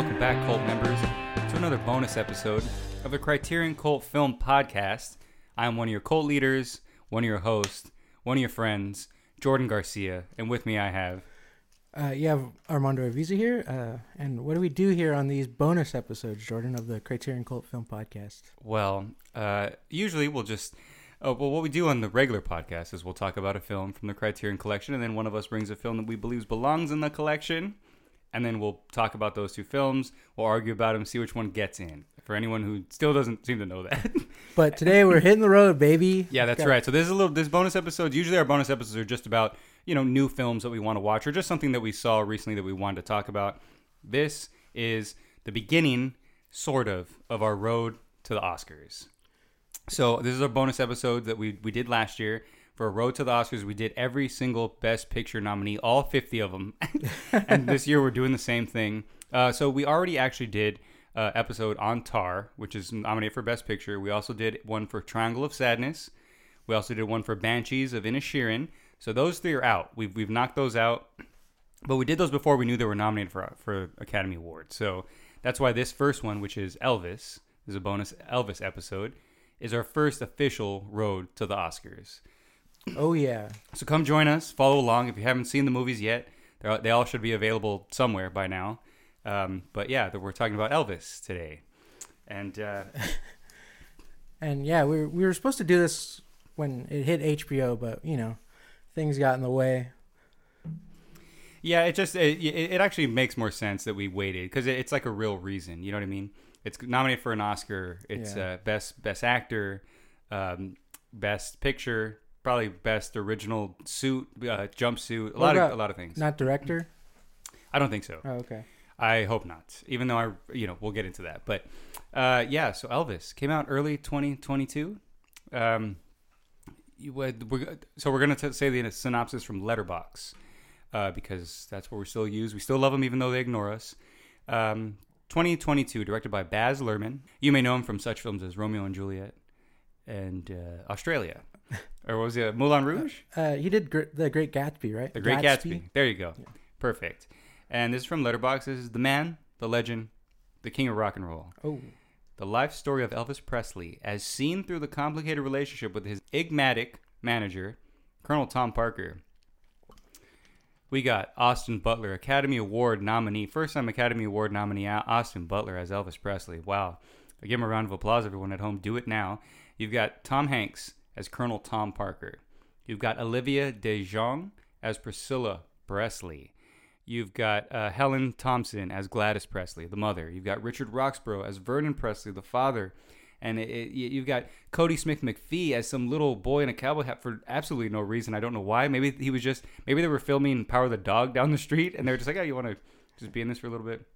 Welcome back, Cult members, to another bonus episode of the Criterion Cult Film Podcast. I am one of your cult leaders, one of your hosts, one of your friends, Jordan Garcia, and with me I have. Uh, you have Armando Avisa here, uh, and what do we do here on these bonus episodes, Jordan, of the Criterion Cult Film Podcast? Well, uh, usually we'll just. Oh, well, what we do on the regular podcast is we'll talk about a film from the Criterion Collection, and then one of us brings a film that we believe belongs in the collection, and then we'll talk about those two films. We'll argue about them, see which one gets in. For anyone who still doesn't seem to know that. But today we're hitting the road, baby. Yeah, that's right. So this is a little this bonus episodes. Usually our bonus episodes are just about you know new films that we want to watch or just something that we saw recently that we wanted to talk about. This is the beginning, sort of, of our road to the Oscars. So this is our bonus episode that we we did last year for road to the Oscars. We did every single Best Picture nominee, all fifty of them, and this year we're doing the same thing. Uh, so we already actually did uh, episode on Tar, which is nominated for Best Picture. We also did one for Triangle of Sadness. We also did one for Banshees of Inisherin. So those three are out. We've we've knocked those out, but we did those before we knew they were nominated for for Academy Awards. So that's why this first one, which is Elvis, is a bonus Elvis episode, is our first official road to the Oscars. Oh yeah, So come join us, follow along. If you haven't seen the movies yet, they're, they all should be available somewhere by now. Um, but yeah, we're talking about Elvis today, and uh, and yeah, we were, we were supposed to do this when it hit HBO, but you know, things got in the way. Yeah, it just it, it it actually makes more sense that we waited because it, it's like a real reason. You know what I mean? It's nominated for an Oscar. It's Yeah. uh, best best actor, um, best picture, probably best original suit, uh, jumpsuit, a What lot of a lot of things. Not director. I don't think so. Oh okay. I hope not. Even though I, you know, we'll get into that. But uh, yeah, so Elvis came out early 2022. Um, you would, we're, so we're gonna t- say the synopsis from Letterboxd uh, because that's what we still use. We still love them even though they ignore us. Um, 2022, directed by Baz Luhrmann. You may know him from such films as Romeo and Juliet and uh, Australia, or what was it Moulin Rouge? Uh, he did gr- the Great Gatsby, right? The Great Gatsby. There you go. Perfect. And this is from Letterboxd. This is the man, the legend, the king of rock and roll. Oh, The life story of Elvis Presley, as seen through the complicated relationship with his enigmatic manager, Colonel Tom Parker. We got Austin Butler, Academy Award nominee, first time Academy Award nominee, Austin Butler as Elvis Presley. Wow. Give him a round of applause, everyone at home. Do it now. You've got Tom Hanks as Colonel Tom Parker. You've got Olivia DeJonge as Priscilla Presley. You've got uh, Helen Thomson as Gladys Presley, the mother. You've got Richard Roxburgh as Vernon Presley, the father. And it, it, you- you've got Cody Smith McPhee as some little boy in a cowboy hat for absolutely no reason. I don't know why. Maybe he was just, maybe they were filming Power the Dog down the street and they were just like, oh, you want to just be in this for a little bit?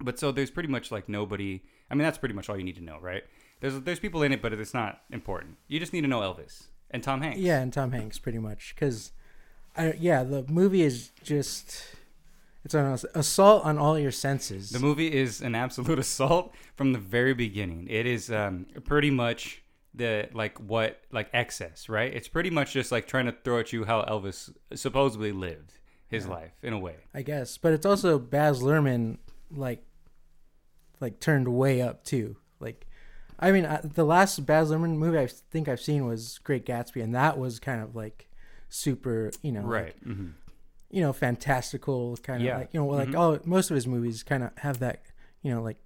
But so there's pretty much like nobody. I mean, that's pretty much all you need to know, right? There's there's people in it, but it's not important. You just need to know Elvis and Tom Hanks. yeah, and Tom Hanks pretty much because, I yeah, the movie is just it's an assault on all your senses. The movie is an absolute assault from the very beginning. It is um, pretty much the like what like excess, right? It's pretty much just like trying to throw at you how Elvis supposedly lived his life in a way. I guess, but it's also Baz Luhrmann like like turned way up too. Like, I mean, I, the last Baz Luhrmann movie I think I've seen was Great Gatsby, and that was kind of like super, you know, Right. like, hmm you know, fantastical kind of Yeah. like you know, like Mhm. all most of his movies kind of have that, you know, like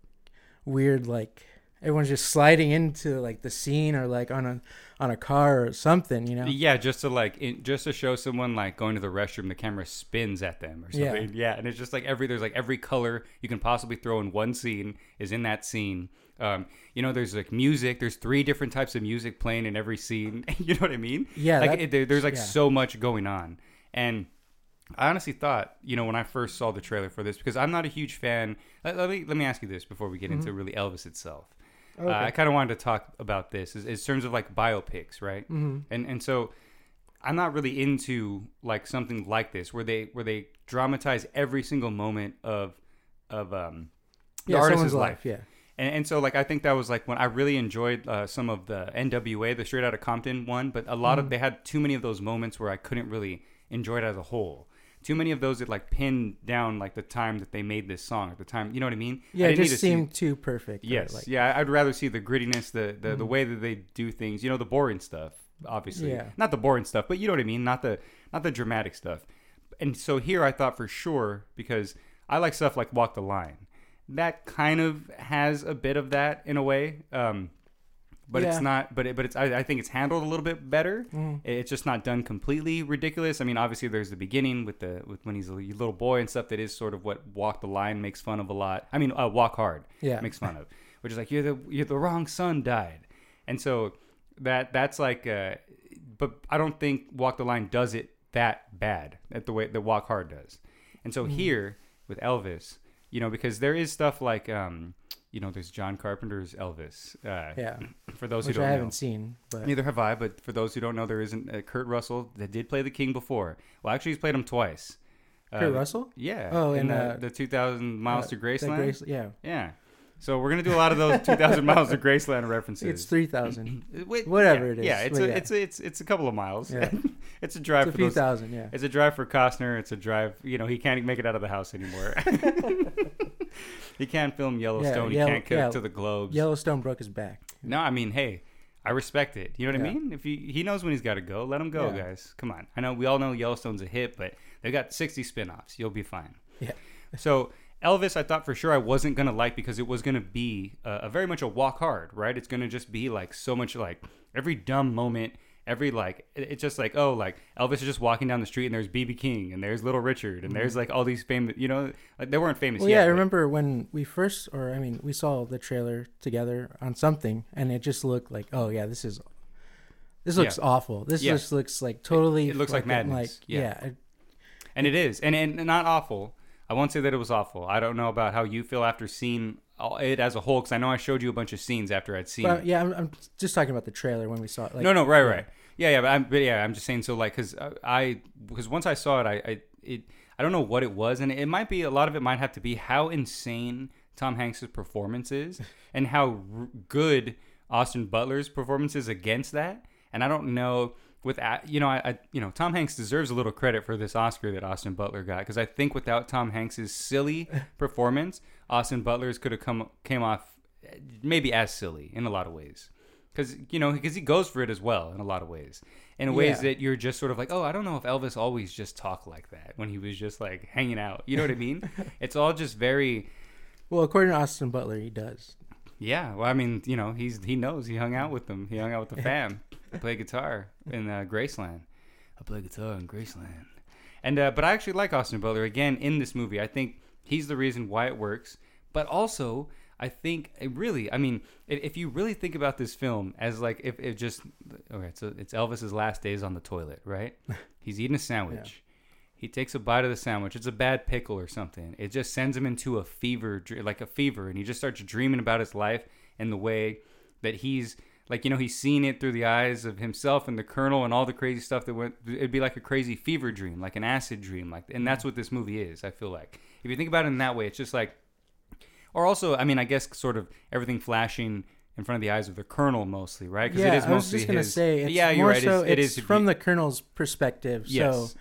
weird like everyone's just sliding into like the scene or like on a on a car or something, you know. Yeah, just to like in, just to show someone like going to the restroom, the camera spins at them or something. Yeah, and it's just like every there's like every color you can possibly throw in one scene is in that scene. Um, you know, there's like music. There's three different types of music playing in every scene. you know what I mean? Yeah, like that- it, there, there's like yeah. so much going on, and I honestly thought, you know, when I first saw the trailer for this, because I'm not a huge fan. Let, let me let me ask you this before we get into really Elvis itself. Uh, I kind of wanted to talk about this is, in terms of like biopics, right? Mhm. And and so I'm not really into like something like this where they where they dramatize every single moment of of um the yeah, artist's life. life. Yeah. And, and so like I think that was like when I really enjoyed uh, some of the NWA, the Straight Outta Compton one, but a lot of they had too many of those moments where I couldn't really enjoy it as a whole. Too many of those that like pin down like the time that they made this song at the time. You know what I mean? Yeah, I it just to see- seemed too perfect. Yes, like- yeah. I'd rather see the grittiness, the the, the Mhm. way that they do things. You know, the boring stuff. Obviously, Yeah. not the boring stuff, but you know what I mean. Not the not the dramatic stuff. And so here, I thought for sure because I like stuff like Walk the Line. That kind of has a bit of that in a way. Um, but Yeah. it's not. But it, but it's. I, I think it's handled a little bit better. Mhm. It's just not done completely ridiculous. I mean, obviously, there's the beginning with the with when he's a little boy and stuff. That is sort of what Walk the Line makes fun of a lot. I mean, uh, Walk Hard Yeah. makes fun of, which is like you're the you're the wrong son died, and so that that's like. Uh, but I don't think Walk the Line does it that bad at the way that Walk Hard does, and so here with Elvis, you know, because there is stuff like. um you know, there's John Carpenter's Elvis. Uh, Yeah. For those Which who don't haven't know, seen, but Neither have I, but for those who don't know, there isn't uh, Kurt Russell that did play the King before. Well, actually, he's played him twice. Kurt Uh, Russell. Yeah. Oh, in in, the, uh, the 2000 Miles Uh, to Graceland. Grace- yeah, Yeah. So we're gonna do a lot of those 2000 Miles to Graceland references. it's three thousand. Whatever yeah, it is, Yeah, it's but a, yeah. it's a, it's it's a couple of miles. Yeah. it's a drive It's a for few those. thousand. Yeah. It's a drive for Costner. It's a drive. You know, he can't make it out of the house anymore. he can't film Yellowstone. Yellow- he can't get yeah. to the Globes. Yellowstone broke his back. No, I mean, hey, I respect it. You know what I mean? If he he knows when he's got to go, let him go, Yeah. guys. Come on. I know we all know Yellowstone's a hit, but they got 60 spin-offs. You'll be fine. Yeah. So Elvis, I thought for sure I wasn't gonna like because it was gonna be a, a very much a walk hard, right? It's gonna just be like so much like every dumb moment, every like it's just like oh like Elvis is just walking down the street and there's BB King and there's Little Richard and there's like all these famous, you know, like they weren't famous Mm-hmm. Well, yet. yeah, I but- remember when we first, or I mean, we saw the trailer together on something, and it just looked like, oh yeah, this is, this looks Yeah. awful. This Yeah. just looks like totally. it looks like fucking, madness. Yeah. yeah, it- and it is, and and not awful. I won't say that it was awful. I don't know about how you feel after seeing all- it as a whole, because I know I showed you a bunch of scenes after I'd seen. but it. yeah, I'm, I'm just talking about the trailer when we saw it. Like, no, no, right, right, yeah, yeah. But I'm, but yeah, I'm just saying. So like, because I, because once I saw it, I, I, it, I don't know what it was, and it might be a lot of it might have to be how insane Tom Hanks's performance is, and how r- good Austin Butler's performance is against that. And I don't know with you know I, I you know Tom Hanks deserves a little credit for this Oscar that Austin Butler got because I think without Tom Hanks's silly performance, Austin Butler's could have come came off eh, maybe as silly in a lot of ways because you know because he goes for it as well in a lot of ways in ways Yeah. that you're just sort of like oh I don't know if Elvis always just talked like that when he was just like hanging out you know what I mean it's all just very Well, according to Austin Butler, he does. yeah, well, I mean, you know, he's he knows he hung out with them. He hung out with the fam, play guitar in uh, Graceland. I play guitar in Graceland, and uh, but I actually like Austin Butler again in this movie. I think he's the reason why it works, but also I think it really, I mean, if, if you really think about this film as like if it just okay, so it's Elvis's last days on the toilet, right? He's eating a sandwich. He takes a bite of the sandwich. It's a bad pickle or something. It just sends him into a fever, like a fever, and he just starts dreaming about his life and the way that he's like, you know, he's seen it through the eyes of himself and the colonel and all the crazy stuff that went. It'd be like a crazy fever dream, like an acid dream, like, and that's what this movie is. I feel like if you think about it in that way, it's just like, or also, I mean, I guess sort of everything flashing in front of the eyes of the colonel mostly, right? Yeah, it is I was just gonna his- say, it's yeah, you're more right. so it's, it is from the Colonel's perspective. yes. So,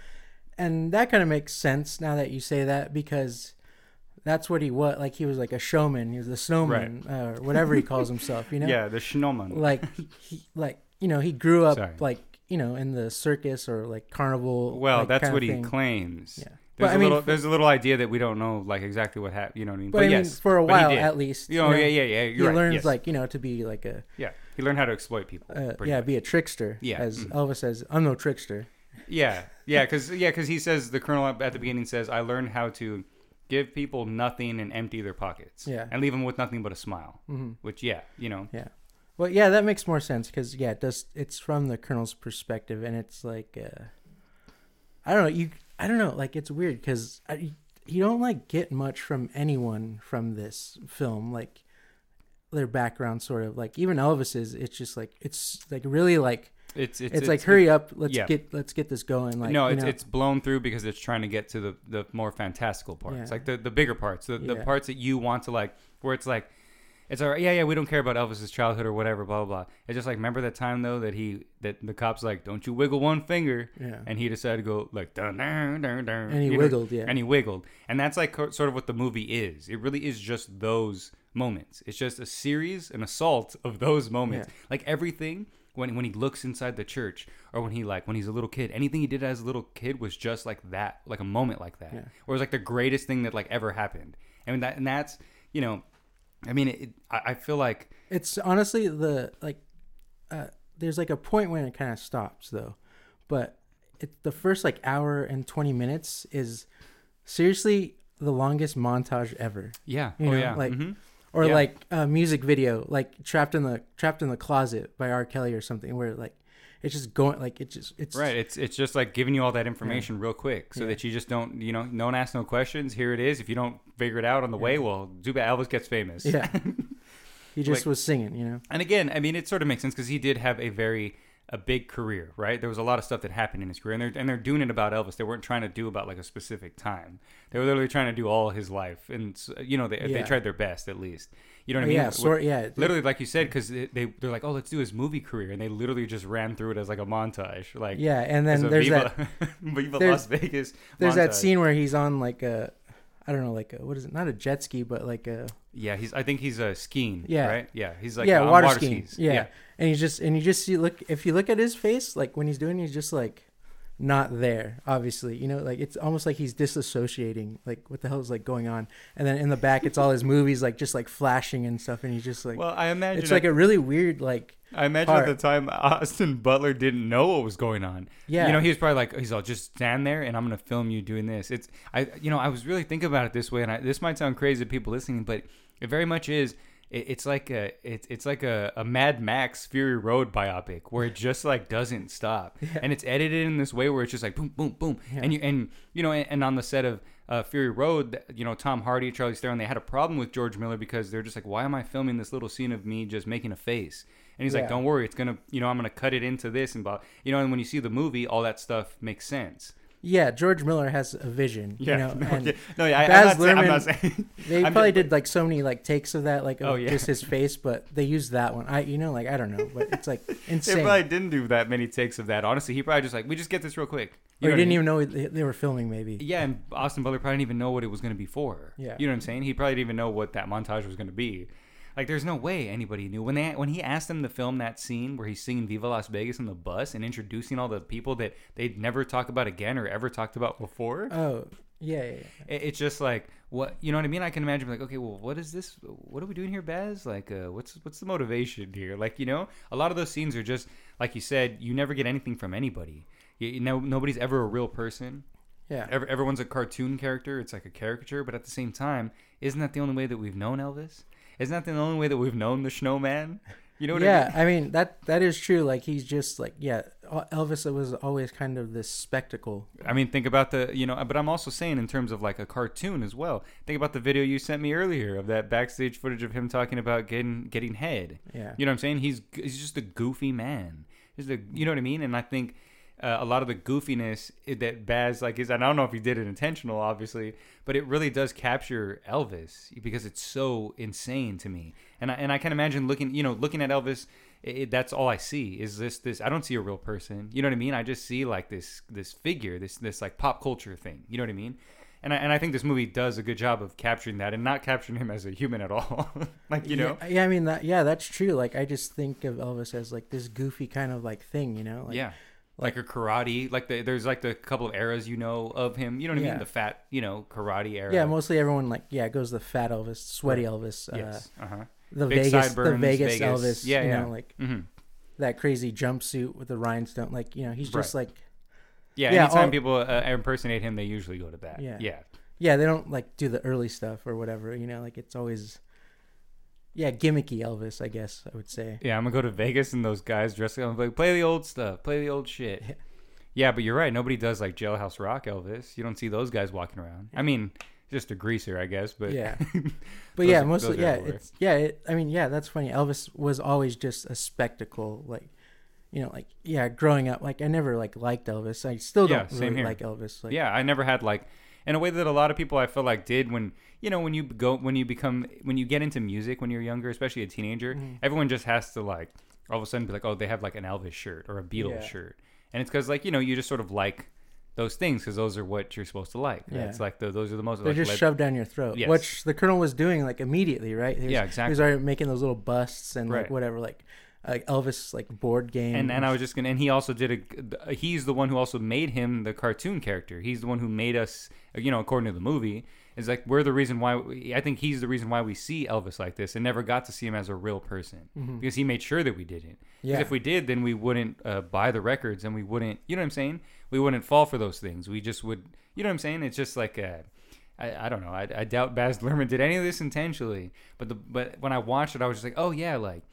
and that kind of makes sense now that you say that because that's what he was. Like he was like a showman. He was the snowman, uh, or whatever he calls himself. You know, yeah, the snowman. like he, like you know, he grew up Sorry. like you know in the circus or like carnival. Well, like, that's what he claims. Yeah. There's But, a I mean, little there's a little idea that we don't know like exactly what happened. You know what I mean? But, I mean, yes, for a while at least. You know, you know, yeah, yeah, yeah. he right. learns yes. like you know to be like a yeah, he learned how to exploit people. uh, yeah, much. be a trickster. Yeah, as mhm. Elvis says, I'm no trickster. yeah, yeah, because yeah, because he says the colonel at the beginning says I learned how to give people nothing and empty their pockets. Yeah. and leave them with nothing but a smile. hmm Which yeah, you know, Yeah. Well, yeah, that makes more sense because yeah, it does. It's from the colonel's perspective, and it's like, uh, I don't know. You, I don't know. Like it's weird because you don't like get much from anyone from this film. Like their background, sort of like even Elvis's. It's just like it's like really like it's it's, it's, like hurry up, let's yeah. get let's get this going. Like no, you it's know, it's blown through because it's trying to get to the the more fantastical parts, Yeah. like the the bigger parts, the the Yeah. parts that you want to like, where it's like, It's all right. Yeah, yeah. We don't care about Elvis's childhood or whatever. Blah blah blah. It's just like remember that time though that he that the cops like don't you wiggle one finger, Yeah. and he decided to go like dun dun dun dun, And he you know? wiggled, yeah. and he wiggled, and that's like sort of what the movie is. It really is just those moments. It's just a series, an assault of those moments. Yeah. Like everything when when he looks inside the church, or when he like when he's a little kid, anything he did as a little kid was just like that, like a moment like that, Yeah. or it was like the greatest thing that like ever happened. And that and that's you know, I mean, it, I, I feel like It's honestly the like uh there's like a point when it kind of stops though. But it the first like hour and 20 minutes is seriously the longest montage ever. yeah, You oh know, yeah, like- Mhm. Or Yeah. like a music video like Trapped in the Trapped in the Closet by R Kelly or something where like it's just going like it just it's Right. It's it's just like giving you all that information real quick, so Yeah. that you just don't, you know, no one asks no questions. Here it is. If you don't figure it out on the way, well, bad. Elvis gets famous. Yeah. He just Like- was singing, you know. And again, I mean, it sort of makes sense because he did have a very a big career, right? There was a lot of stuff that happened in his career, and they're and they're doing it about Elvis. They weren't trying to do about like a specific time. They were literally trying to do all his life, and you know, they they tried their best at least. You know what I oh, mean? yeah, sort yeah. Literally, like you said, because they, they they're like, oh, let's do his movie career, and they literally just ran through it as like a montage, like Yeah, and then there's Viva, that Viva there's- Las Vegas. there's that scene where he's on like a I don't know, like a, what is it? Not a jet ski, but like a Yeah, he's. I think he's uh, skiing. Yeah. right. Yeah, he's like yeah, water, water skiing. skis. Yeah. and he's just and you just see look if you look at his face, like when he's doing, he's just like not there. Obviously, you know, like it's almost like he's disassociating. Like what the hell is like going on? And then in the back, it's all his movies, like just like flashing and stuff, and he's just like Well, I imagine it's like a really weird like I imagine part. at the time Austin Butler didn't know what was going on. yeah You know, he was probably like, he's all just stand there, and I'm gonna film you doing this. It's I, you know, I was really thinking about it this way, and I, this might sound crazy to people listening, but it very much is. It, it's like a it's it's like a, a Mad Max Fury Road biopic where it just like doesn't stop, and it's edited in this way where it's just like boom, boom, boom, Yeah. and you and you know, and, and on the set of uh, Fury Road, you know, Tom Hardy, Charlie Theron, they had a problem with George Miller because they're just like, why am I filming this little scene of me just making a face? And he's like, don't worry, it's gonna, you know, I'm gonna cut it into this and blah, you know. And when you see the movie, all that stuff makes sense. Yeah. George Miller has a vision, you know, no, and yeah. no, yeah, I, Baz I'm, not saying, I'm not saying. they I'm probably just- did like so many like takes of that, like Oh, yeah. just his face, but they used that one. I you know like I don't know, but it's like They insane. probably didn't do that many takes of that. Honestly, he probably just like, we just get this real quick. You or he didn't mean? even know they, they were filming. Maybe Yeah, and Austin Butler probably didn't even know what it was going to be for. Yeah. you know what I'm saying? He probably didn't even know what that montage was going to be. Like, there's no way anybody knew when they when he asked them to film that scene where he's singing "Viva Las Vegas" on the bus and introducing all the people that they'd never talk about again or ever talked about before. Oh yeah, yeah, yeah. it, it's just like what you know what I mean. I can imagine like, okay, well, what is this? What are we doing here, Baz? Like, uh, what's what's the motivation here? Like, you know, a lot of those scenes are just like you said. You never get anything from anybody. You, you know, nobody's ever a real person. yeah. Ever, everyone's a cartoon character. It's like a caricature, but at the same time, isn't that the only way that we've known Elvis? Isn't that the only way that we've known the Snowman? You know what yeah, I mean? Yeah, I mean that that is true. Like he's just like yeah, Elvis was always kind of this spectacle. I mean, think about the, you know, but I'm also saying in terms of like a cartoon as well. Think about the video you sent me earlier of that backstage footage of him talking about getting getting head. Yeah, You know what I'm saying? He's he's just a goofy man. He's the, you know what I mean? And I think uh, a lot of the goofiness that Baz like is, and I don't know if he did it intentional, obviously, but it really does capture Elvis because it's so insane to me. And I, and I can imagine looking, you know, looking at Elvis. It, that's all I see is this this. I don't see a real person. You know what I mean? I just see like this this figure, this this like pop culture thing. You know what I mean? And I, and I think this movie does a good job of capturing that and not capturing him as a human at all. like you know, yeah, yeah, I mean that. Yeah, that's true. Like I just think of Elvis as like this goofy kind of like thing, you know? Like, yeah. Like a karate, like the, there's like the couple of eras you know of him. You know what I mean? The fat, you know, karate era. Yeah, mostly everyone like yeah goes the fat Elvis, sweaty Elvis, uh, yes. Uh huh. the Vegas, the Vegas, Vegas. Elvis. Yeah, you yeah. know, like hmm that crazy jumpsuit with the rhinestone. Like you know, he's just like Yeah. Yeah, anytime all- people uh, impersonate him, they usually go to that. Yeah. Yeah. yeah, they don't like do the early stuff or whatever. You know, like it's always yeah gimmicky Elvis. I guess I would say. Yeah, I'm gonna go to Vegas and those guys dressed up like play the old stuff, play the old shit. Yeah. Yeah, but you're right. Nobody does like Jailhouse Rock Elvis. You don't see those guys walking around. I mean, just a greaser, I guess. But Yeah. But yeah, are- mostly yeah, it's yeah. It, I mean, yeah, that's funny. Elvis was always just a spectacle. Like, you know, like yeah, growing up, like I never like liked Elvis. I still don't same really like Elvis. Like, yeah, I never had like in a way that a lot of people I feel like did when you know when you go when you become when you get into music when you're younger, especially a teenager. Mm-hmm. Everyone just has to like all of a sudden be like, oh, they have like an Elvis shirt or a Beatles Yeah. shirt, and it's because like you know you just sort of like those things because those are what you're supposed to like. Yeah. It's like the, those are the most. They're like, just led- shoved down your throat, Yes. which the colonel was doing like immediately, right? Was, Yeah, He was exactly. already making those little busts and Right. like whatever, like uh, Elvis like board game. and and I was just gonna, and he also did a. He's the one who also made him the cartoon character. He's the one who made us, you know, according to the movie, is like we're the reason why. We, I think he's the reason why we see Elvis like this and never got to see him as a real person because he made sure that we didn't. Because Mm-hmm. Yeah. if we did, then we wouldn't uh, buy the records and we wouldn't. You know what I'm saying? We wouldn't fall for those things. We just would. You know what I'm saying? It's just like. Uh, I, I don't know. I, I doubt Baz Luhrmann did any of this intentionally, but the but when I watched it, I was just like, oh yeah, like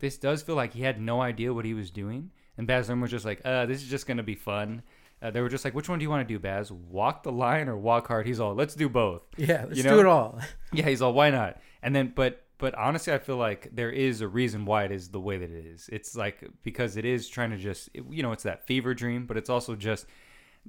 this does feel like he had no idea what he was doing. And Baz Luhrmann was just like, uh, this is just gonna be fun. Uh, they were just like, which one do you want to do, Baz? Walk the line or walk hard? He's all, let's do both. yeah, let's you do it all. Yeah, he's all, why not? And then, but but honestly, I feel like there is a reason why it is the way that it is. It's like because it is trying to just, you know, it's that fever dream, but it's also just,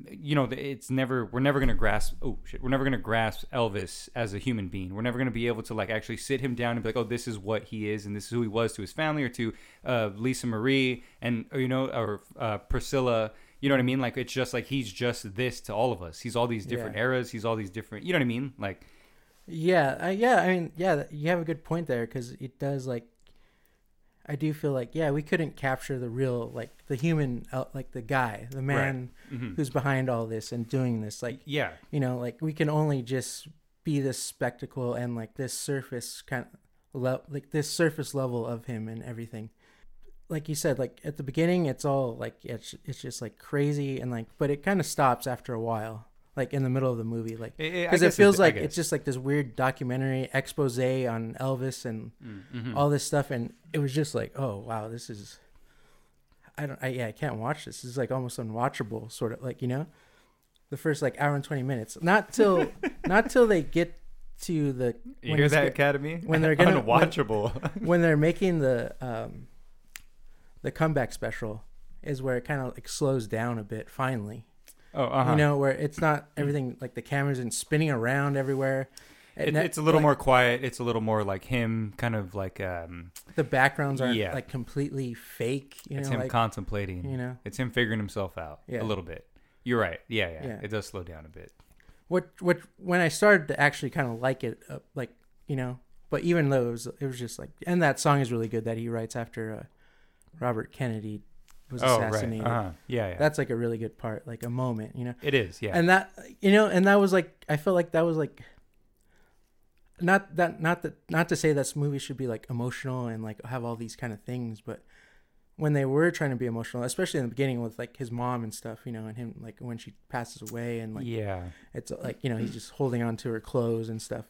you know, it's never. We're never gonna grasp. Oh shit, we're never gonna grasp Elvis as a human being. We're never gonna be able to like actually sit him down and be like, oh, this is what he is, and this is who he was to his family or to uh, Lisa Marie and or, you know or uh, Priscilla. You know what I mean? Like it's just like he's just this to all of us. He's all these different Yeah. eras. He's all these different. You know what I mean? Like Yeah, I, yeah. I mean, yeah, you have a good point there because it does like. I do feel like yeah, we couldn't capture the real like the human, uh, like the guy, the man Mhm. who's behind all this and doing this. Like yeah, you know, like we can only just be this spectacle and like this surface kind of le- like this surface level of him and everything. Like you said, like at the beginning, it's all like it's it's just like crazy and like, but it kind of stops after a while, like in the middle of the movie, like because it guess feels I like it's just like this weird documentary expose on Elvis and Mhm. all this stuff, and it was just like, oh wow, this is. I don't. I, yeah, I can't watch this. This is like almost unwatchable, sort of like you know, the first like hour and twenty minutes. Not till, not till they get to the You when hear that, get- Academy? when they're gonna- when- unwatchable. when they're making the um, the comeback special is where it kind of like slows down a bit. Finally, oh, uh-huh. you know, where it's not everything like the cameras and spinning around everywhere. It, that- it's a little like, more quiet. It's a little more like him, kind of like um, The backgrounds aren't Yeah. like completely fake. You it's know, him like contemplating. you know. it's him figuring himself out Yeah. a little bit. You're right. Yeah, yeah, Yeah. It does slow down a bit. what what when I started to actually kind of like it, uh, like you know, but even though it was, it was just like, and that song is really good that he writes after uh, Robert Kennedy was oh, right. assassinated. Uh-huh. Yeah, yeah. That's like a really good part, like a moment, you know. it is. Yeah. And that you know, and that was like I felt like that was like not that not that not to say this movie should be like emotional and like have all these kind of things, but when they were trying to be emotional, especially in the beginning with like his mom and stuff, you know, and him like when she passes away and like yeah. it's like you know he's just holding on to her clothes and stuff,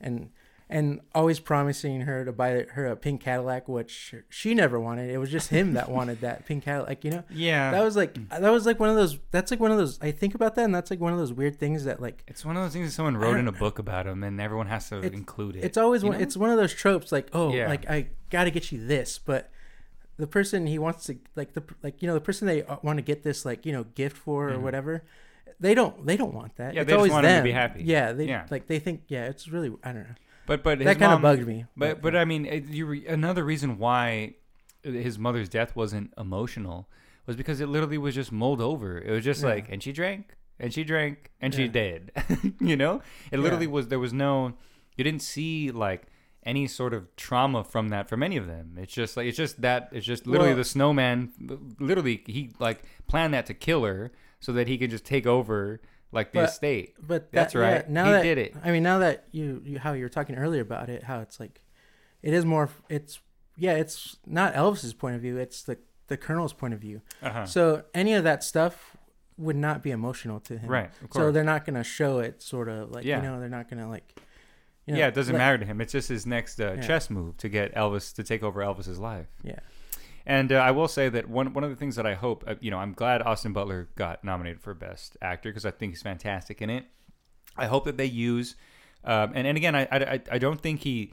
and and always promising her to buy her a pink Cadillac, which she never wanted. It was just him that wanted that pink Cadillac, you know. Yeah. That was like that was like one of those. That's like one of those. I think about that, and that's like one of those weird things that like it's one of those things that someone wrote in a book about him, and everyone has to include it. it's always one. know? It's one of those tropes. Like oh, Yeah. like I got to get you this, but the person he wants to like the like you know the person they want to get this like you know gift for or Mhm. whatever. They don't. They don't want that. Yeah, it's they just always want him to be happy. Yeah, they Yeah. like they think. Yeah, it's really. I don't know. But but that kind of bugged me. But but I mean, it, you re, another reason why his mother's death wasn't emotional was because it literally was just mulled over. It was just Yeah. like, and she drank, and she drank, and she did. you know, it literally Yeah. was. There was no, you didn't see like any sort of trauma from that from any of them. It's just like it's just that it's just literally Well- the snowman. Literally, he like planned that to kill her so that he could just take over like the But- estate. But That's that- yeah, right. now He that, did it. I mean, now that you, you how you were talking earlier about it, how it's like, it is more. It's yeah, it's not Elvis's point of view. It's the the Colonel's point of view. Uh-huh. So any of that stuff would not be emotional to him. Right, of So they're not gonna show it. Sort of like Yeah. you know they're not gonna like. You know, yeah, it doesn't like- matter to him. It's just his next uh, Yeah. chess move to get Elvis to take over Elvis's life. Yeah. And uh, I will say that one one of the things that I hope, uh, you know, I'm glad Austin Butler got nominated for Best Actor because I think he's fantastic in it. I hope that they use, um, and and again, I, I I- don't think he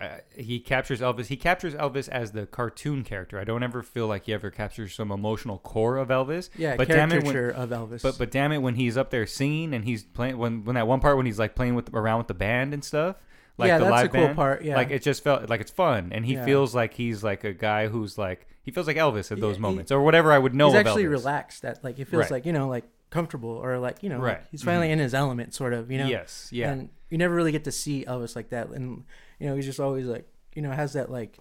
uh, he captures Elvis. He captures Elvis as the cartoon character. I don't ever feel like he ever captures some emotional core of Elvis. Yeah, but damn it, when, of Elvis. but but damn it, when he's up there singing and he's playing when when that one part when he's like playing with around with the band and stuff. Like Yeah, the that's a live cool band, part, yeah. like it just felt like it's fun, and he Yeah. feels like he's like a guy who's like he feels like Elvis at Yeah, those he- moments, or whatever I would know. he's of actually Elvis. relaxed. That like it feels Right. like you know like comfortable or like you know like, Right. he's finally Mhm. in his element, sort of. You know. Yes, yeah, And you never really get to see Elvis like that, and you know he's just always like you know has that like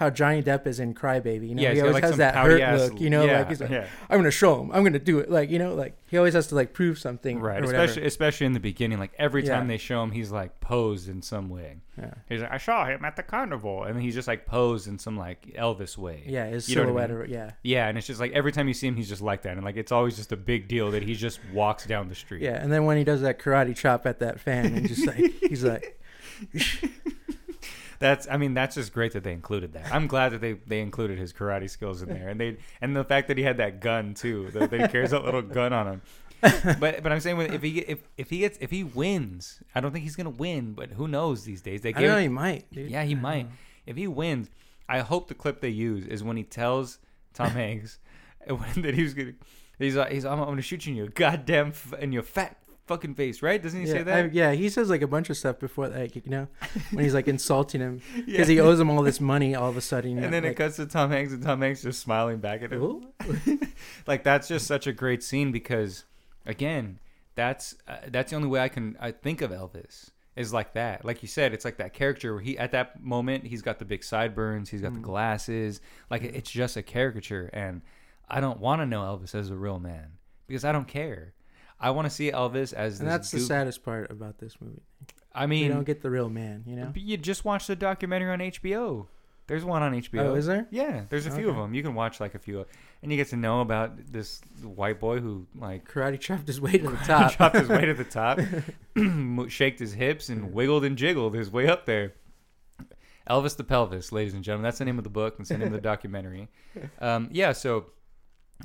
how Johnny Depp is in Crybaby. You know, yeah. he always like, has that hurt ass- look. You know, yeah, like he's like, yeah. I'm gonna show him. I'm gonna do it. Like you know, like he always has to like prove something. Right, especially especially in the beginning, like every time they show him, he's like posed in some way. Yeah. He's like, I saw him at the carnival, and he's just like posed in some like Elvis way. Yeah, his You what I silhouette. mean? or, yeah. yeah, and it's just like every time you see him, he's just like that, and like it's always just a big deal that he just walks down the street. Yeah, and then when he does that karate chop at that fan, and just like he's like, that's I mean that's just great that they included that. I'm glad that they they included his karate skills in there, and they and the fact that he had that gun too, that, that he carries that little gun on him. but but I'm saying if he if if he gets if he wins, I don't think he's gonna win, but who knows these days? They gave don't know, he might. Dude. Yeah, he might. If he wins, I hope the clip they use is when he tells Tom Hanks that he's gonna. He's like, he's, I'm, I'm gonna shoot you in your goddamn f- in your fat fucking face, right? Doesn't he yeah, say that? I- yeah, he says like a bunch of stuff before that, like, you know, when he's like insulting him because he owes him all this money all of a sudden. You know, and then it cuts to Tom Hanks, and Tom Hanks just smiling back at him. Like that's just such a great scene because, again, that's uh, that's the only way I can I think of Elvis is like that. Like you said, it's like that character where he at that moment he's got the big sideburns, he's got the Mm. glasses. Like it's just a caricature, and I don't want to know Elvis as a real man because I don't care. I want to see Elvis as and that's the saddest part about this movie. I mean, You don't get the real man, you know. but you just watch the documentary on HBO. There's one on HBO. Oh, is there? Yeah, there's a few of them. You can watch like a few, and you get to know about this white boy who like Karate chopped his way to the top. chopped his way to the top, shaked his hips, and wiggled and jiggled his way up there. Elvis the Pelvis, ladies and gentlemen. That's the name of the book. That's the name of the documentary. Um, yeah, so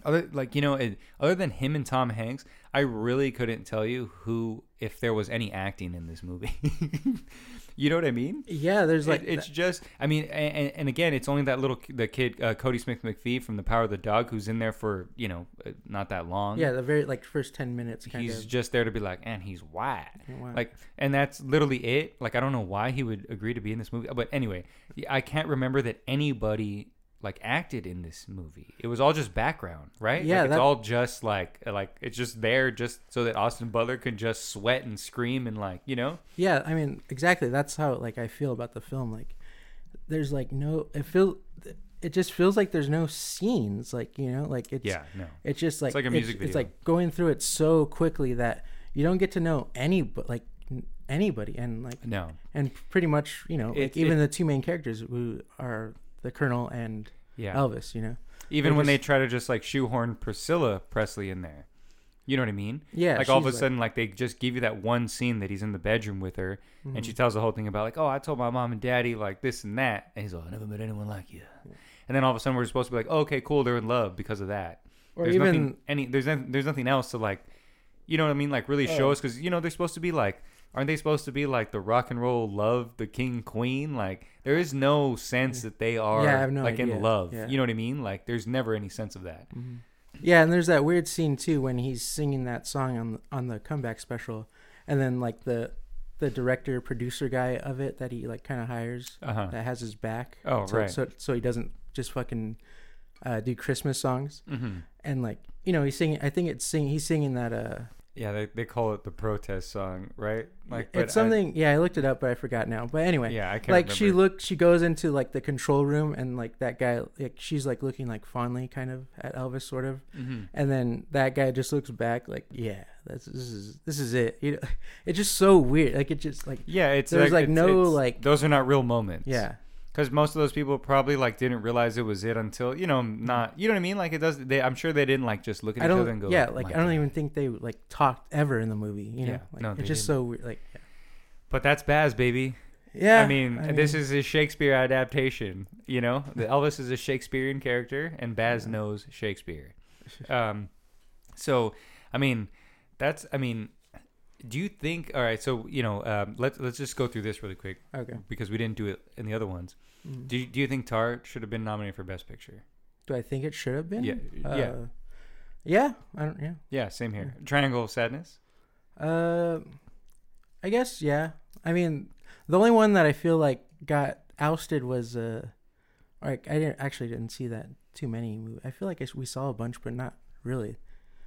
other like you know, it, other than him and Tom Hanks, I really couldn't tell you who, if there was any acting in this movie. you know what I mean? yeah, there's like It- it's just i mean and, and again it's only that little the kid uh, cody smith mcphee from the power of the dog who's in there for you know uh, not that long yeah, the very like first ten minutes kind he's of. just there to be like and he's white Wow. like and that's literally it like i don't know why he would agree to be in this movie but anyway i can't remember that anybody like acted in this movie it was all just background right Yeah, like, it's all just like like it's just there just so that austin butler could just sweat and scream and like you know Yeah, I mean, exactly. That's how like I feel about the film. Like, there's like no. It feel. It just feels like there's no scenes. Like you know, like it's. yeah no It's just like like a music It's video. like going through it so quickly that you don't get to know any but like anybody and like no and pretty much you know It- like even it- the two main characters who are the colonel and yeah Elvis. You know. Even They're when they try to just like shoehorn Priscilla Presley in there. You know what I mean? Yeah. like all of a sudden, like they just give you that one scene that he's in the bedroom with her, and she Mhm. tells the whole thing about like, oh, I told my mom and daddy like this and that, and he's like, I never met anyone like you. And then all of a sudden, we're supposed to be like, oh, okay, cool, they're in love because of that. or there's even nothing any there's no- there's nothing else to like, you know what I mean? Like really show Oh. us because you know they're supposed to be like. Aren't they supposed to be like the rock and roll love, the king queen? Like there is no sense that they are Yeah, no like idea. in love. Yeah. You know what I mean? Like there's never any sense of that. Mhm. Yeah, and there's that weird scene too when he's singing that song on on the comeback special, and then like the the director producer guy of it that he like kind of hires Uh huh. that has his back. Oh, so, right. So so he doesn't just fucking uh, do Christmas songs Mm-hmm. and like you know he's singing. I think it's sing. He's singing that. Uh, Yeah, they, they call it the protest song, right? Like but it's something. yeah, I looked it up, but I forgot now. But anyway, yeah, I can't. like she remember. look she goes into like the control room and like that guy like she's like looking like fondly kind of at Elvis sort of Mhm. and then that guy just looks back like yeah that's this is this is it you know it's just so weird like it just like Yeah, it's There's, like, it's- no, it's- like- those are not real moments. yeah because most of those people probably like didn't realize it was it until you know not you know what I mean. Like it does. They, I'm sure they didn't like just look at I each other and go. yeah "Oh like I don't God." even think they like talked ever in the movie you know Yeah, like, no, they it's just so weird like But that's Baz, baby. yeah I mean, this is a Shakespeare adaptation. You know, the Elvis is a Shakespearean character, and Baz Yeah. knows Shakespeare. Um, so, I mean, that's I mean, Do you think? All right, so you know, um, let's let's just go through this really quick Okay. because we didn't do it in the other ones. Mm. Do you, do you think Tar should have been nominated for Best Picture? Do I think it should have been? Yeah, Uh, yeah, Yeah. I don't. Yeah. yeah. Same here. Triangle of Sadness. Uh, I guess yeah. I mean, the only one that I feel like got ousted was uh, like I didn't actually didn't see that too many. Movies. I feel like I we saw a bunch, but not really.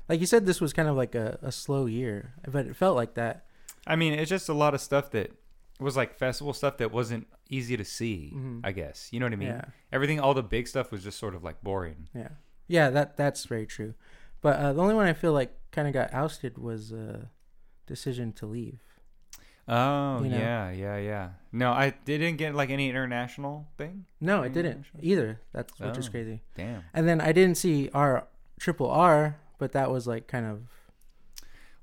Like you said, this was kind of like a, a slow year, but it felt like that. I mean, it's just a lot of stuff that was like festival stuff that wasn't easy to see. Mhm. I guess you know what I mean. Yeah, Everything, all the big stuff was just sort of like boring. yeah, yeah. That that's very true. But uh, the only one I feel like kind of got ousted was uh, Decision to Leave. Oh You know? yeah, yeah, yeah. No, I didn't get like any international thing. No, it Any didn't either. That's which is Oh. crazy. Damn. And then I didn't see our Triple R, but that was like kind of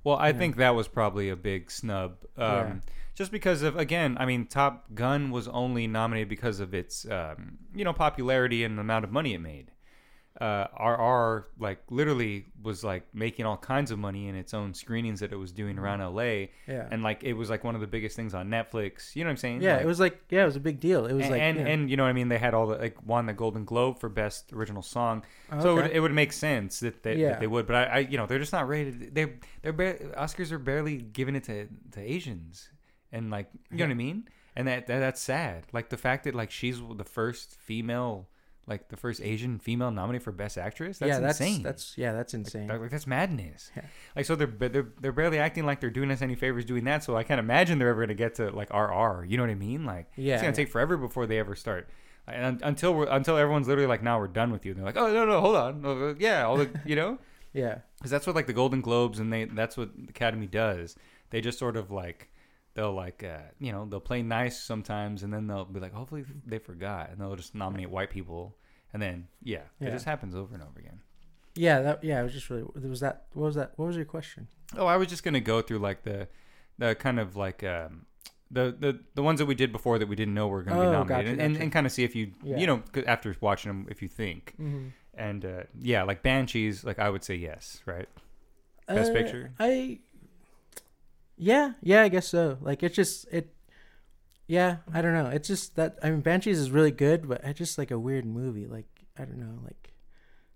Well, I Yeah. think that was probably a big snub. Um, Yeah. Just because of again, I mean, Top Gun was only nominated because of its um, you know popularity and the amount of money it made. Uh, RR like literally was like making all kinds of money in its own screenings that it was doing around LA, yeah. and like it was like one of the biggest things on Netflix. You know what I'm saying? Yeah, Like- it was like yeah, it was a big deal. It was and, like and, yeah. and you know what I mean. They had all the like won the Golden Globe for best original song, so it would, it would make sense that they, Yeah. that they would. But I, I, you know, they're just not rated. They they're bar- Oscars are barely giving it to to Asians, and like you know what I mean. And that, that that's sad. Like the fact that like she's the first female, like the first Asian female nominated for best actress. That's yeah, that's insane. that's yeah, that's insane. Like, like, that's madness. Yeah. Like so they're they're they're barely acting like they're doing us any favors doing that. So I can't imagine they're ever gonna get to like RR. You know what I mean? Like Yeah, it's gonna yeah. take forever before they ever start. And until we're until everyone's literally like now we're done with you. And they're like oh no no hold on Uh, yeah all the you know yeah, because that's what like the Golden Globes and they that's what the Academy does. They just sort of like they'll like uh, you know they'll play nice sometimes and then they'll be like hopefully they forgot and they'll just nominate white people and then yeah, it just happens over and over again. yeah, that yeah. It was just really. There was that. What was that? What was your question? Oh, I was just gonna go through like the, the kind of like um, the the the ones that we did before that we didn't know were gonna be Oh, nominated, gotcha, and, and, gotcha. and kind of see if you Yeah. you know 'cause after watching them if you think Mm-hmm. and uh, yeah like Banshees like I would say yes right Best Picture? Uh, I. Yeah, yeah, I guess so. Like it's just it. Yeah, I don't know. It's just that I mean, Banshees is really good, but it's just like a weird movie. Like I don't know, like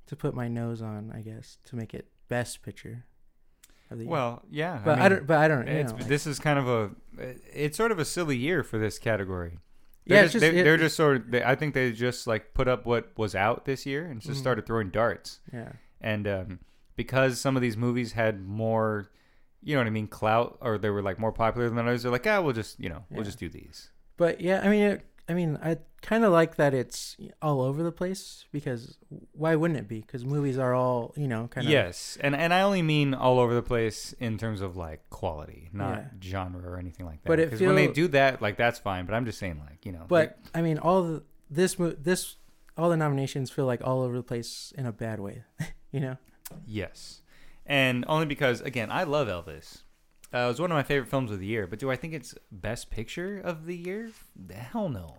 to put my nose on, I guess, to make it best picture. Of the year. well yeah but I, mean, don't. But I don't. You it's, know, like- this is kind of a it's sort of a silly year for this category. yeah, They're it's just, just, they, they're just sort of. They, I think they just like put up what was out this year and just Mhm. started throwing darts. yeah. and um, because some of these movies had more, you know what I mean, clout, or they were like more popular than others, they're like, ah, we'll just, you know, we'll just do these. But yeah, I mean, it, I mean, I kind of like that it's all over the place because why wouldn't it be? Because movies are all you know kind of yes, and and I only mean all over the place in terms of like quality, not Yeah. genre or anything like that. But Because when they do that, like that's fine. But I'm just saying, like, you know, But I mean, all the this mo- this all the nominations feel like all over the place in a bad way. you know? yes, and only because again, I love Elvis. Uh, it was one of my favorite films of the year, but do I think it's best picture of the year? The hell no.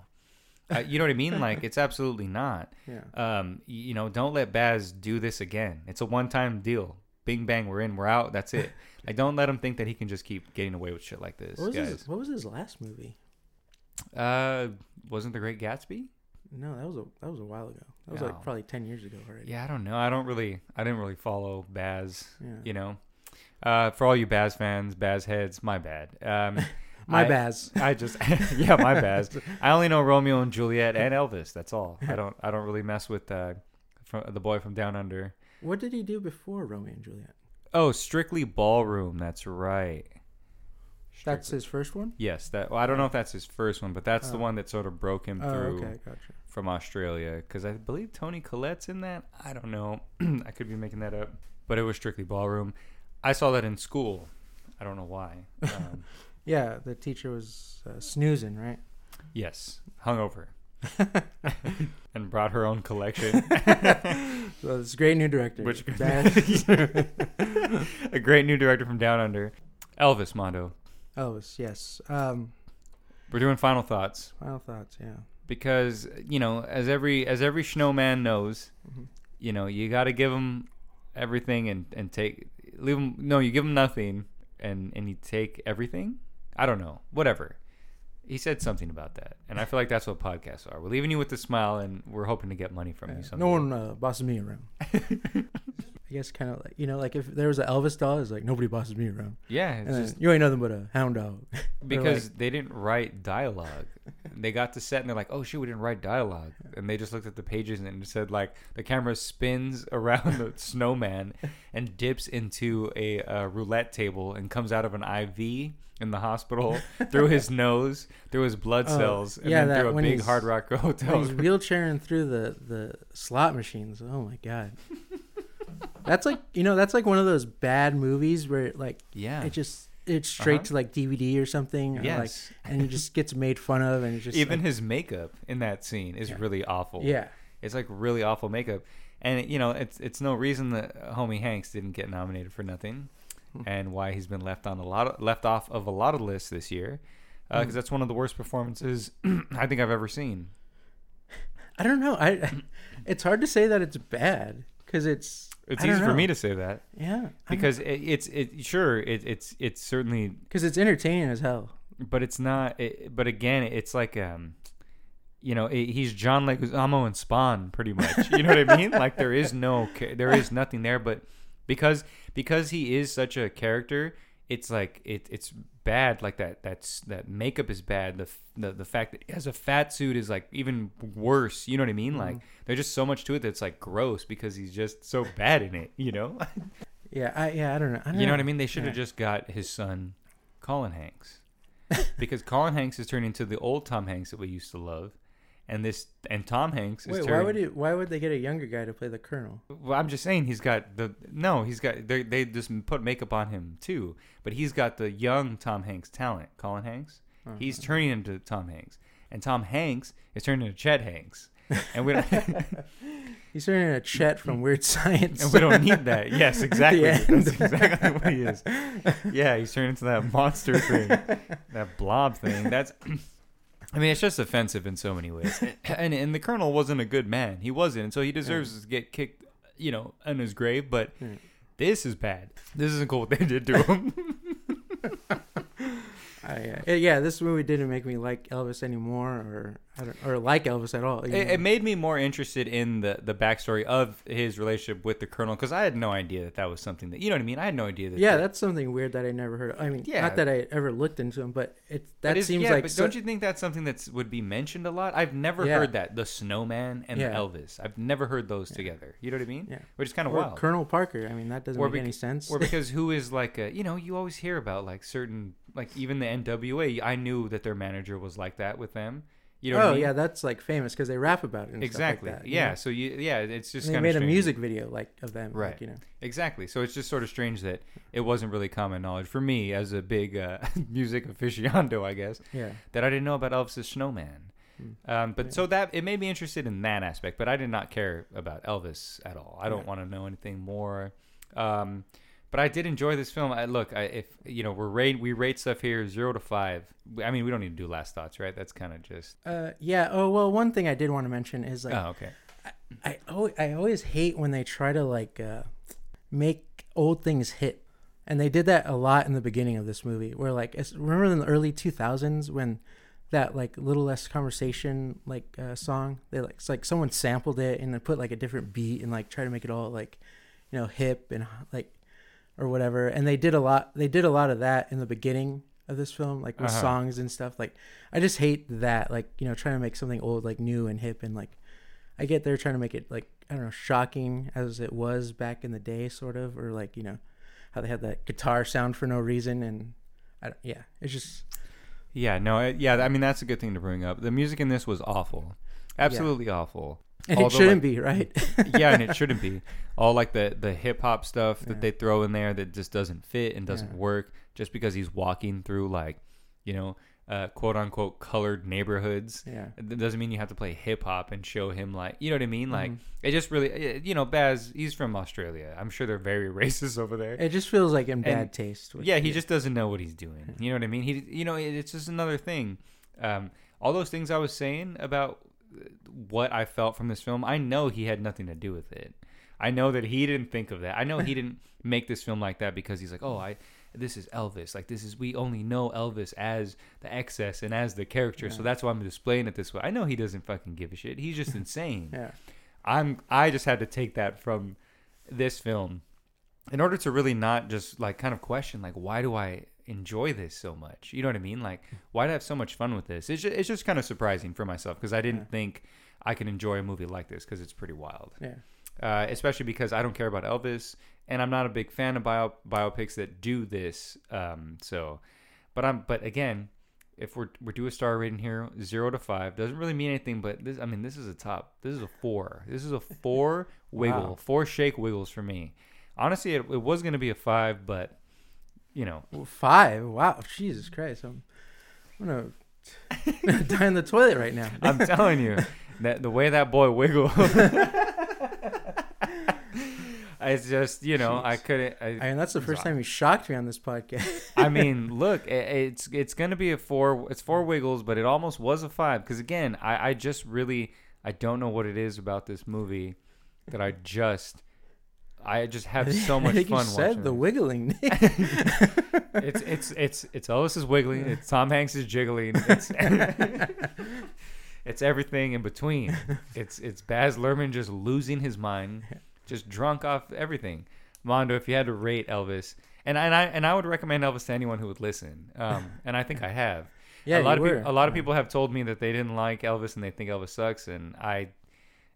Uh, you know what I mean? Like, it's absolutely not. Yeah. um, you know, don't let Baz do this again. It's a one-time deal. Bing bang, we're in, we're out. That's it. like, don't let him think that he can just keep getting away with shit like this, What was guys. his, what was his last movie? Uh, wasn't the Great Gatsby? No, that was a that was a while ago. That was No. like probably ten years ago already. Yeah, I don't know. I don't really, I didn't really follow Baz. Yeah. You know, uh, for all you Baz fans, Baz heads, my bad. Um, My I- Baz. I just, yeah, my Baz. I only know Romeo and Juliet and Elvis. That's all. I don't, I don't really mess with uh, from the boy from down under. What did he do before Romeo and Juliet? Oh, Strictly Ballroom. That's right. That's his first one. Yes, that. Well, I don't know if that's his first one, but that's the Oh. one that sort of broke him Oh, through okay, gotcha. From Australia. Because I believe Toni Collette's in that. I don't know. I could be making that up, but it was Strictly Ballroom. I saw that in school. I don't know why. Um, Yeah, the teacher was uh, snoozing, right? yes, hungover, and brought her own collection. So it's a great new director. Which- a great new director from Down Under, Elvis Mondo. Elvis, yes. Um, We're doing final thoughts. final thoughts, yeah. Because you know as every as every snowman knows Mhm. you know you got to give them everything and and take leave them no you give them nothing and and you take everything. I don't know, whatever. He said something about that, and I feel like that's what podcasts are. We're leaving you with a smile, and we're hoping to get money from you. Yeah, Someday. no one uh, bosses me around. I guess kind of like you know, like if there was an Elvis doll, it's like nobody bosses me around. Yeah, it's then, just you ain't nothing but a hound dog. Because like, they didn't write dialogue. they got to set and they're like, "Oh shoot, we didn't write dialogue," and they just looked at the pages and it said like the camera spins around the snowman and dips into a uh, roulette table and comes out of an IV in the hospital through his nose, through his blood Oh, cells, and yeah, then through a big Hard Rock hotel. he's wheelchairing through the the slot machines. Oh my god. That's like you know that's like one of those bad movies where like yeah. it just it's straight Uh-huh. to like DVD or something. Or like, yes. and it just gets made fun of and just Even like, his makeup in that scene is Yeah. really awful. yeah It's like really awful makeup, and you know it's it's no reason that Homie Hanks didn't get nominated for nothing, Hmm. and why he's been left on a lot of, left off of a lot of lists this year, because Hmm. that's one of the worst performances I think I've ever seen. I don't know I it's hard to say that it's bad because it's It's easy for me to say that yeah because it, it's it sure it, it's it's certainly, because it's entertaining as hell. but it's not. It, but again, it's like um. You know, he's John Leguizamo and Spawn, pretty much. You know what I mean? Like there is no, there is nothing there. But because because he is such a character, it's like it it's bad. Like that that's that makeup is bad. The the the fact that he has a fat suit is like even worse. You know what I mean? Mm-hmm. Like there's just so much to it that's like gross because he's just so bad in it. You know? Yeah, I yeah I don't know. I don't you know what I mean? They should have Yeah. just got his son, Colin Hanks, because Colin Hanks is turning into the old Tom Hanks that we used to love, and this and Tom Hanks is Wait, why would it? Why would they get a younger guy to play the colonel? Well, I'm just saying he's got the no. He's got they they just put makeup on him too, but he's got the young Tom Hanks talent. Colin Hanks, Uh-huh. he's turning into Tom Hanks, and Tom Hanks is turning into Chet Hanks, and we don't He's turning into Chet from Weird Science. and we don't need that. Yes, exactly. That's exactly what he is. Yeah, he's turning into that monster thing, that blob thing. That's. I mean, it's just offensive in so many ways. And and the Colonel wasn't a good man. He wasn't, and so he deserves to get kicked, you know, in his grave. But Yeah. this is bad. This isn't cool what they did to him. I, uh, yeah, this movie didn't make me like Elvis anymore, or I don't, or like Elvis at all. it, it made me more interested in the the backstory of his relationship with the Colonel because I had no idea that that was something that you know what I mean. I had no idea that. yeah, that, that's something weird that I never heard. Of. I mean, Yeah. not that I ever looked into him, but it that That is, seems yeah, like but so- don't you think that's something that would be mentioned a lot? I've never Yeah. heard that the snowman and Yeah. the Elvis. I've never heard those together. You know what I mean? Yeah. Which is kind of wild. Colonel Parker. I mean, that doesn't Or make bec- any sense. or because who is like a you know you always hear about like certain like even the NWA. I knew that their manager was like that with them. You know? oh I mean? yeah, that's like famous because they rap about it. And exactly. Stuff like that, yeah. So you yeah, it's just they made of a music video like of them. Right. Like, you know. Exactly. So it's just sort of strange that it wasn't really common knowledge for me as a big uh, music aficionado, I guess, Yeah. that I didn't know about Elvis's Snowman. Hmm. Um, but Yeah. so that it made me interested in that aspect, but I did not care about Elvis at all. I don't Yeah. want to know anything more. Um, but I did enjoy this film. I, look, I, if you know, we're rate we rate stuff here zero to five. I mean, we don't need to do last thoughts, right? That's kind of just. Uh, yeah. Oh well, one thing I did want to mention is like oh, okay. I always, I always hate when they try to like uh, make old things hit, and they did that a lot in the beginning of this movie. Where like it's, remember in the early two thousands when that like little less conversation like uh, song they like it's like someone sampled it and then put like a different beat and like try to make it all like you know hip and like or whatever and they did a lot they did a lot of that in the beginning of this film like with Uh-huh. songs and stuff like i just hate that like you know trying to make something old like new and hip and like i get they're trying to make it like i don't know shocking as it was back in the day sort of or like you know how they had that guitar sound for no reason and I yeah it's just Yeah, no, it, yeah. I mean, that's a good thing to bring up. The music in this was awful, absolutely awful. and Although, it shouldn't like- be right yeah, and it shouldn't be. All like the the hip hop stuff that Yeah. they throw in there that just doesn't fit and doesn't Yeah. work just because he's walking through like, you know, uh, quote unquote colored neighborhoods. yeah It doesn't mean you have to play hip hop and show him like, you know what I mean? Like Mhm. it just really, eh, you know, Baz, he's from Australia. I'm sure they're very racist over there. it just feels like in bad taste Yeah, he just doesn't know what he's doing. You know what I mean? He, you know, it- it's just another thing. Um, all those things I was saying about what I felt from this film, I know he had nothing to do with it. I know that he didn't think of that. I know he didn't make this film like that because he's like, oh, I, this is Elvis. Like this is we only know Elvis as the excess and as the character, so that's why I'm displaying it this way. I know he doesn't fucking give a shit. He's just insane. Yeah. I'm I just had to take that from this film in order to really not just like kind of question like why do I enjoy this so much? You know what I mean? Like why do I have so much fun with this? It's just, it's just kind of surprising for myself because I didn't Yeah. think I could enjoy a movie like this because it's pretty wild. Yeah. Uh, especially because I don't care about Elvis and I'm not a big fan of bio, biopics that do this. Um, so, but I'm but again, if we're we do a star rating here, zero to five doesn't really mean anything. But this, I mean, this is a top. This is a four. This is a four wiggle, Wow. four shake wiggles for me. Honestly, it, it was gonna be a five, but you know, Well, five. Wow. Jesus Christ. I'm, I'm gonna die in the toilet right now. I'm telling you that the way that boy wiggled. It's just you know I couldn't. I, I mean, that's the first time you shocked me on this podcast. I mean, look, i- it's it's gonna be a four. It's four wiggles, but it almost was a five because again, I I just really I don't know what it is about this movie that I just I just have so much I think fun you said the it. wiggling. it's it's it's it's Elvis is wiggling. It's Tom Hanks is jiggling. It's it's everything in between. It's it's Baz Luhrmann just losing his mind, just drunk off everything. Mondo, if you had to rate Elvis, and I, and I and I would recommend Elvis to anyone who would listen. Um, and I think I have. yeah, a lot of people, a lot of people have told me that they didn't like Elvis and they think Elvis sucks, and I,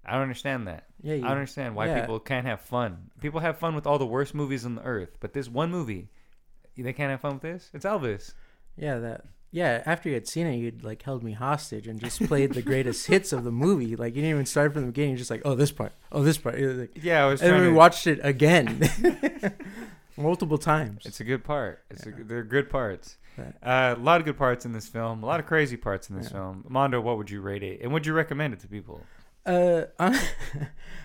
I don't understand that. Yeah, you, I don't understand why yeah. people can't have fun. People have fun with all the worst movies on the earth, but this one movie, they can't have fun with this. It's Elvis. Yeah, that. Yeah, after you had seen it, you'd like held me hostage and just played the greatest hits of the movie. Like you didn't even start from the beginning. You're just like, oh, this part, oh, this part. Like- Yeah, I was and then we to. watched it again, multiple times. It's a good part. It's Yeah. a, they're good parts. Uh, a lot of good parts in this film. A lot of crazy parts in this Yeah. film. Mondo, what would you rate it? And would you recommend it to people? Uh,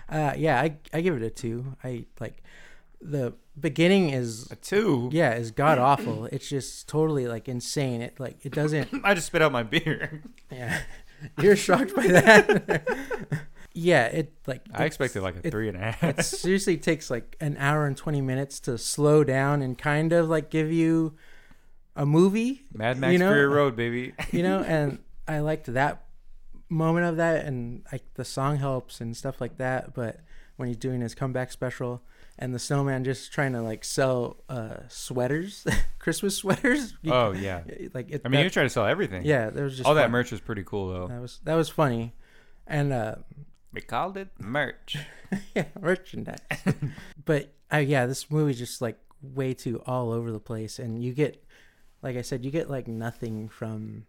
uh, yeah, I I give it a two. I like the beginning is A two. yeah is god awful. It's just totally like insane. It like it doesn't. I just spit out my beer. Yeah, you're shocked by that. yeah, it like I expected like a it- three and a half. it seriously takes like an hour and 20 minutes to slow down and kind of like give you a movie Mad Max you know- Fury Road, baby. you know and i liked that moment of that and like the song helps and stuff like that but when he's doing his comeback special and the snowman just trying to like sell uh sweaters christmas sweaters You- Oh yeah. like it, I mean, that- you try to sell everything. yeah there was just All that merch was pretty cool though. that was that was funny and uh We called it merch. yeah, merchandise. but uh, yeah, this movie's just like way too all over the place, and you get, like I said, you get like nothing from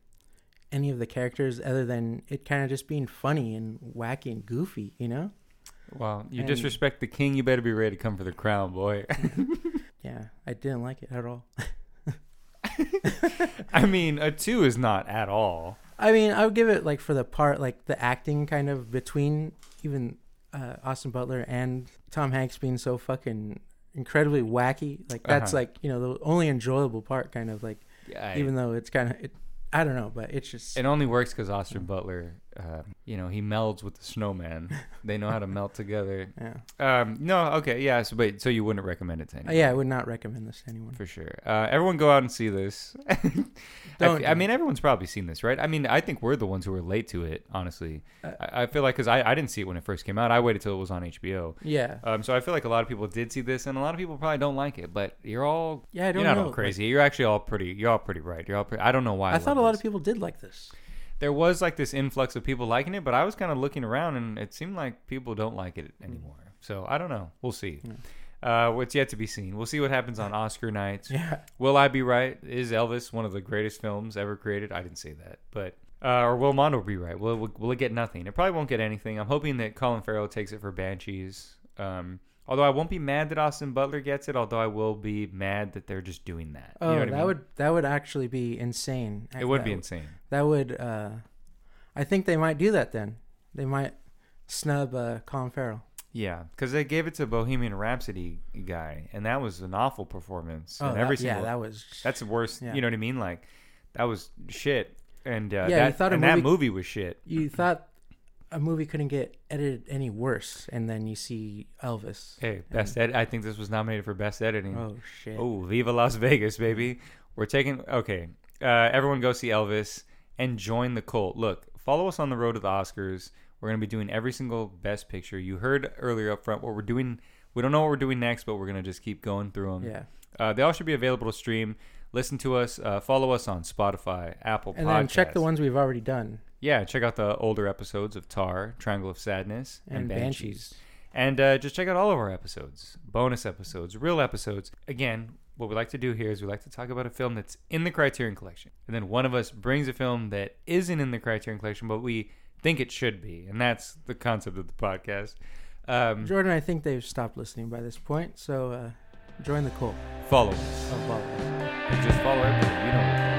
any of the characters other than it kind of just being funny and wacky and goofy, you know? Well, you And- disrespect the king, you better be ready to come for the crown, boy. Yeah, I didn't like it at all. I mean, a two is not at all. I mean, I would give it like for the part, like the acting kind of between even uh, Austin Butler and Tom Hanks being so fucking incredibly wacky. Like that's Uh-huh. like you know the only enjoyable part, kind of like. I, even though it's kind of it, I don't know, but it's just it only works because Austin Butler, uh, you know, he melds with the snowman. they know how to melt together. yeah. Um, no, okay, yeah. So, but so you wouldn't recommend it to Uh, anyone? yeah, I would not recommend this to anyone. for sure. Uh, everyone go out and see this. I, Don't I do mean, everyone's probably seen this, right? I mean, I think we're the ones who were late to it. Honestly, Uh, I, I feel like because I, I didn't see it when it first came out. I waited till it was on HBO. Yeah, Um, so I feel like a lot of people did see this, and a lot of people probably don't like it. But you're all yeah, I don't you're not know. all like, crazy. you're actually all pretty. You're all pretty right. You're all. Pretty, I don't know why. I thought a lot this. of people did like this. There was like this influx of people liking it, but I was kind of looking around, and it seemed like people don't like it anymore. So I don't know. We'll see. Uh, what's yet to be seen. We'll see what happens on Oscar nights. Yeah, Will I be right? Is Elvis one of the greatest films ever created? I didn't say that, but uh, or will Mondo be right? Will, will will it get nothing? It probably won't get anything. I'm hoping that Colin Farrell takes it for Banshees. Um, although I won't be mad that Austin Butler gets it. Although I will be mad that they're just doing that. oh, you know what that I mean? would that would actually be insane. it would that, be insane. That would. uh I think they might do that then. They might snub uh, Colin Farrell. Yeah, because they gave it to Bohemian Rhapsody guy, and that was an awful performance. Oh, and that- every yeah, that was. that's the worst. Yeah. You know what I mean? Like that was shit. And uh, Yeah, you that, thought a and that movie was shit. you thought a movie couldn't get edited any worse, and then you see Elvis. Hey, best ed. I think this was nominated for best editing. Oh shit! Oh, Viva Las Vegas, baby. We're taking okay. Uh, everyone go see Elvis and join the cult. Look, follow us on the road to the Oscars. We're gonna be doing every single best picture. You heard earlier up front what we're doing. We don't know what we're doing next, but we're gonna just keep going through them. Yeah, Uh, they all should be available to stream. Listen to us. Uh, follow us on Spotify, Apple and Podcasts. then check the ones we've already done Yeah, check out the older episodes of Tar, Triangle of Sadness, and, and, Banshees. Banshees. And uh, just check out all of our episodes, bonus episodes, real episodes. Again, what we like to do here is we like to talk about a film that's in the Criterion Collection. And then one of us brings a film that isn't in the Criterion Collection, but we think it should be. And that's the concept of the podcast. Um, Jordan, I think they've stopped listening by this point, so uh, join the cult. follow us. Oh, well. And just follow. You know